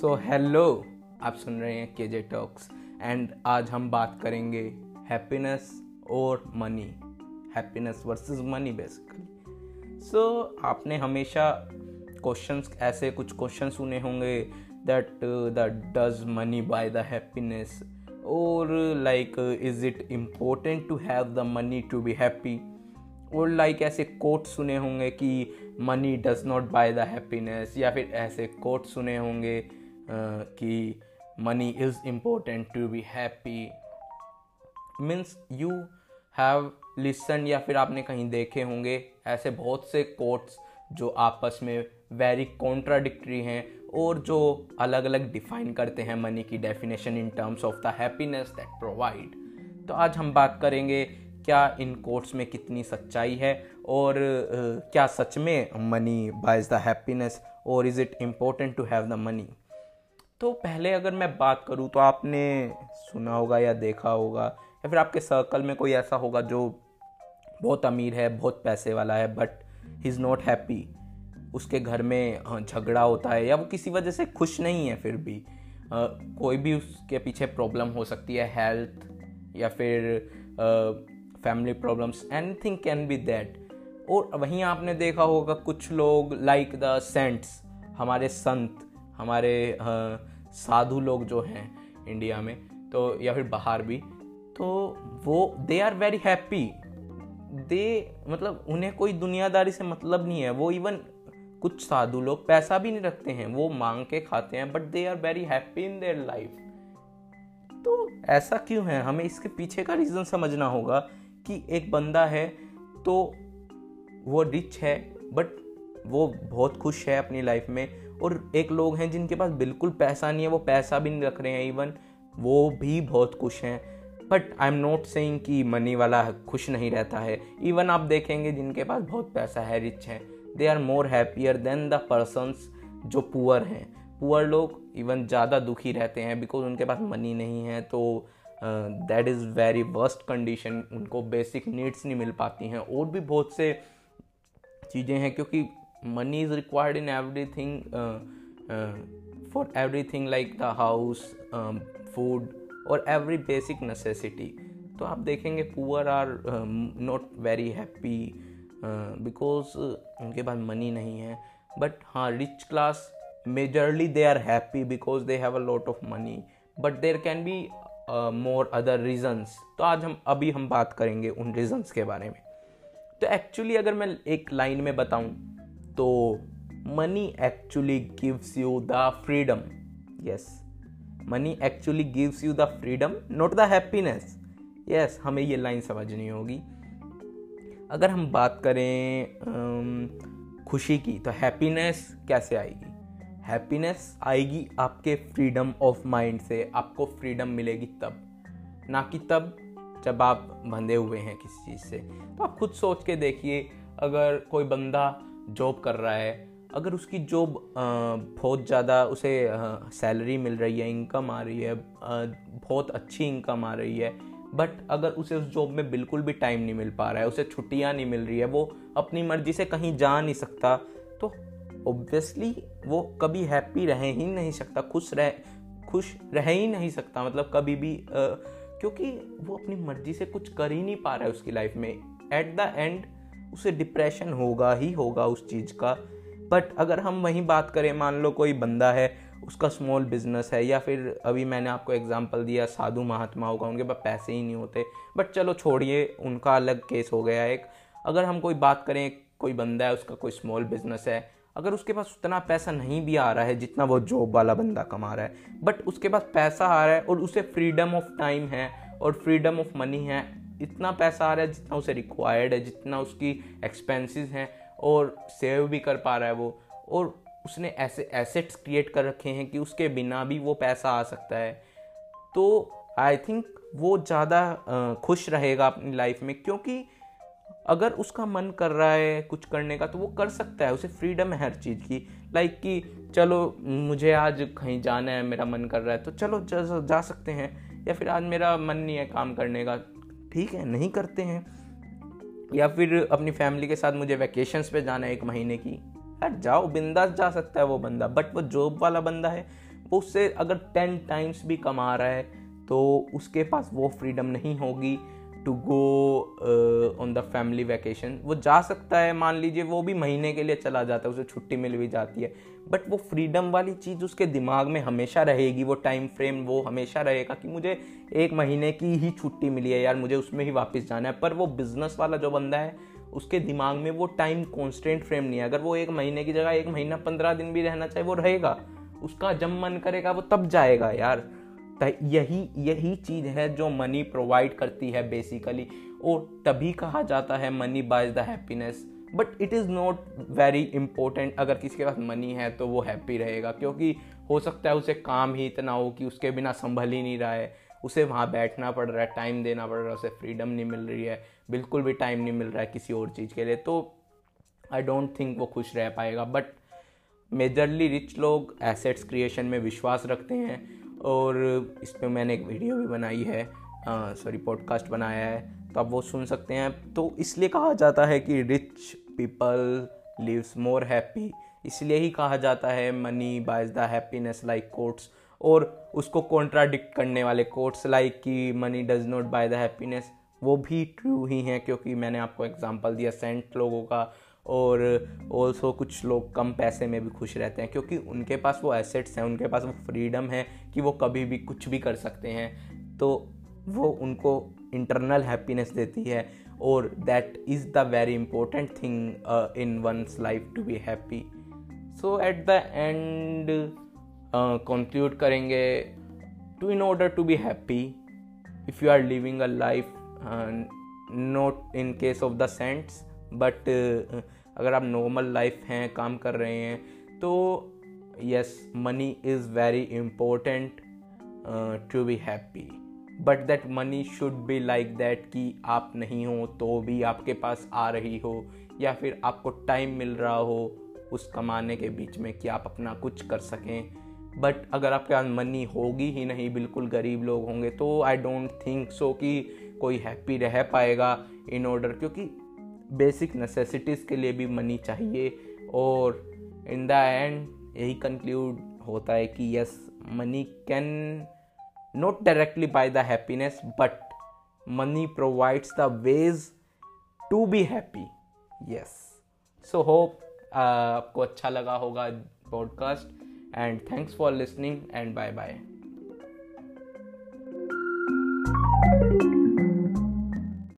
So hello आप सुन रहे हैं के जे टॉक्स एंड आज हम बात करेंगे हैप्पीनेस और money happiness versus money basically so आपने हमेशा क्वेश्चंस ऐसे कुछ क्वेश्चन सुने होंगे that that does money buy the happiness और like is it important to have the money to be happy और लाइक ऐसे कोट सुने होंगे कि money does not buy the happiness या फिर ऐसे कोट सुने होंगे कि money is important to be happy means you have listen या फिर आपने कहीं देखे होंगे ऐसे बहुत से कोट्स जो आपस में वेरी कॉन्ट्राडिक्टरी हैं और जो अलग अलग डिफाइन करते हैं मनी की definition in terms of the happiness that provide तो आज हम बात करेंगे क्या इन कोट्स में कितनी सच्चाई है और uh, क्या सच में मनी बाइज द हैप्पीनेस और is it important to have the money तो पहले अगर मैं बात करूँ तो आपने सुना होगा या देखा होगा या फिर आपके सर्कल में कोई ऐसा होगा जो बहुत अमीर है बहुत पैसे वाला है but he is not happy उसके घर में हाँ, झगड़ा होता है या वो किसी वजह से खुश नहीं है फिर भी। आ, कोई भी उसके पीछे प्रॉब्लम हो सकती है हेल्थ या फिर family problems anything can be that और वहीं आपने देखा होगा कुछ लोग लाइक द सेंट्स हमारे संत हमारे साधु लोग जो हैं इंडिया में तो या फिर बाहर भी तो वो they are very happy they मतलब उन्हें कोई दुनियादारी से मतलब नहीं है. वो इवन कुछ साधु लोग पैसा भी नहीं रखते हैं. वो मांग के खाते हैं but they are very happy in their life तो ऐसा क्यों है? हमें इसके पीछे का रीज़न समझना होगा कि एक बंदा है तो वो रिच है बट वो बहुत खुश है अपनी लाइफ में और एक लोग हैं जिनके पास बिल्कुल पैसा नहीं है, वो पैसा भी नहीं रख रहे हैं इवन वो भी बहुत खुश हैं। But I am not saying कि मनी वाला खुश नहीं रहता है। इवन आप देखेंगे जिनके पास बहुत पैसा है रिच है they are more happier than the persons जो पुअर हैं। पुअर लोग इवन ज़्यादा दुखी रहते हैं बिकॉज़ उनके पास मनी नहीं है तो that is very worst condition उनको बेसिक नीड्स नहीं मिल पाती हैं। और भी बहुत से चीज़ें हैं, क्योंकि money is required in everything uh, uh, for everything like the house um, food और एवरी बेसिक नेसेसिटी तो आप देखेंगे poor are not very happy because उनके पास मनी नहीं है. बट हाँ rich class majorly they are happy because they have a lot of money but there can be more other reasons तो आज हम अभी हम बात करेंगे उन रीजन्स के बारे में. तो एक्चुअली अगर मैं एक लाइन में बताऊँ तो money actually gives you the freedom yes money actually gives you the freedom not the happiness yes हमें ये लाइन समझनी होगी। अगर हम बात करें खुशी की तो हैप्पीनेस कैसे आएगी? हैप्पीनेस आएगी आपके फ्रीडम ऑफ़ माइंड से। आपको फ्रीडम मिलेगी तब। ना कि तब, जब आप बंधे हुए हैं किसी चीज़ से। तो आप खुद सोच के देखिए, अगर कोई बंदा जॉब कर रहा है अगर उसकी जॉब बहुत ज़्यादा उसे सैलरी मिल रही है इनकम आ रही है बहुत अच्छी इनकम आ रही है बट अगर उसे उस जॉब में बिल्कुल भी टाइम नहीं मिल पा रहा है उसे छुट्टियाँ नहीं मिल रही है वो अपनी मर्ज़ी से कहीं जा नहीं सकता तो ऑब्वियसली वो कभी हैप्पी रह ही नहीं सकता खुश रह खुश रह ही नहीं सकता मतलब कभी भी आ, क्योंकि वो अपनी मर्ज़ी से कुछ कर ही नहीं पा रहा है उसकी लाइफ में। एट द एंड उसे डिप्रेशन होगा ही होगा उस चीज़ का। बट अगर हम वहीं बात करें, मान लो कोई बंदा है, उसका स्मॉल बिज़नेस है, या फिर अभी मैंने आपको एग्जांपल दिया, साधु महात्मा होगा उनके पास पैसे ही नहीं होते। बट चलो छोड़िए, उनका अलग केस हो गया एक। अगर हम कोई बात करें, कोई बंदा है, उसका कोई स्मॉल बिज़नेस है, अगर उसके पास उतना पैसा नहीं भी आ रहा है, जितना वो जॉब वाला बंदा कमा रहा है बट उसके पास पैसा आ रहा है और उसे फ्रीडम ऑफ़ टाइम है, और फ्रीडम ऑफ़ मनी है इतना पैसा आ रहा है जितना उसे रिक्वायर्ड है जितना उसकी एक्सपेंसेस हैं और सेव भी कर पा रहा है वो। और उसने ऐसे एसेट्स क्रिएट कर रखे हैं कि उसके बिना भी वो पैसा आ सकता है। तो आई थिंक वो ज़्यादा खुश रहेगा अपनी लाइफ में क्योंकि अगर उसका मन कर रहा है कुछ करने का तो वो कर सकता है। उसे फ्रीडम है हर चीज़ की। लाइक कि चलो मुझे आज कहीं जाना है मेरा मन कर रहा है तो चलो जा, जा सकते हैं। या फिर आज मेरा मन नहीं है काम करने का ठीक है, नहीं करते हैं। या फिर अपनी फैमिली के साथ मुझे वैकेशन पे जाना है एक महीने की। यार जाओ, बिंदास जा सकता है वो बंदा बट वो जॉब वाला बंदा है, वो उससे अगर टेन टाइम्स भी कमा रहा है तो उसके पास वो फ्रीडम नहीं होगी। To go on the family vacation वो जा सकता है, मान लीजिए, वो भी महीने के लिए चला जाता है, उसे छुट्टी मिल भी जाती है। बट वो फ्रीडम वाली चीज़ उसके दिमाग में हमेशा रहेगी, वो टाइम फ्रेम वो हमेशा रहेगा कि मुझे एक महीने की ही छुट्टी मिली है यार, मुझे उसमें ही वापस जाना है। पर वो बिज़नेस वाला जो बंदा है, उसके दिमाग में वो टाइम कॉन्स्टेंट फ्रेम नहीं है। अगर वो एक महीने की जगह एक महीना पंद्रह दिन भी रहना चाहे, वो रहेगा। उसका जब मन करेगा, वो तब जाएगा यार। यही यही चीज़ है जो मनी प्रोवाइड करती है बेसिकली और तभी कहा जाता है money buys the happiness but it is not very important अगर किसी के पास मनी है तो वो हैप्पी रहेगा, क्योंकि हो सकता है उसे काम ही इतना हो कि उसके बिना संभल ही नहीं रहा है। उसे वहाँ बैठना पड़ रहा है टाइम देना पड़ रहा है, उसे फ्रीडम नहीं मिल रही है। बिल्कुल भी टाइम नहीं मिल रहा है किसी और चीज़ के लिए। तो आई डोंट थिंक वो खुश रह पाएगा। बट मेजरली रिच लोग एसेट्स क्रिएशन में विश्वास रखते हैं। और इस पर मैंने एक वीडियो भी बनाई है सॉरी पॉडकास्ट बनाया है तो आप वो सुन सकते हैं। तो इसलिए कहा जाता है कि rich people lives more happy इसलिए ही कहा जाता है money buys the happiness like quotes और उसको कॉन्ट्राडिक्ट करने वाले कोट्स लाइक कि money does not buy the happiness वो भी ट्रू ही हैं, क्योंकि मैंने आपको एग्जांपल दिया सेंट लोगों का और ऑल्सो कुछ लोग कम पैसे में भी खुश रहते हैं, क्योंकि उनके पास वो एसेट्स हैं, उनके पास वो फ्रीडम है कि वो कभी भी कुछ भी कर सकते हैं। तो वो उनको इंटरनल हैप्पीनेस देती है और that is the very important thing in one's life to be happy so at the end conclude करेंगे to in order to be happy if you are living a life not in case of the saints but अगर आप normal life हैं, काम कर रहे हैं तो yes money is very important to be happy but that money should be like that कि आप नहीं हो तो भी आपके पास आ रही हो, या फिर आपको टाइम मिल रहा हो, उस कमाने के बीच में कि आप अपना कुछ कर सकें। बट अगर आपके पास मनी होगी ही नहीं, बिल्कुल गरीब लोग होंगे तो आई डोंट थिंक सो कि कोई हैप्पी रह पाएगा इन ऑर्डर क्योंकि बेसिक नेसेसिटीज़ के लिए भी मनी चाहिए और इन द एंड यही कंक्लूड होता है कि yes money can not directly buy the happiness but money provides the ways to be happy yes so hope आपको अच्छा लगा होगा podcast and thanks for listening and bye bye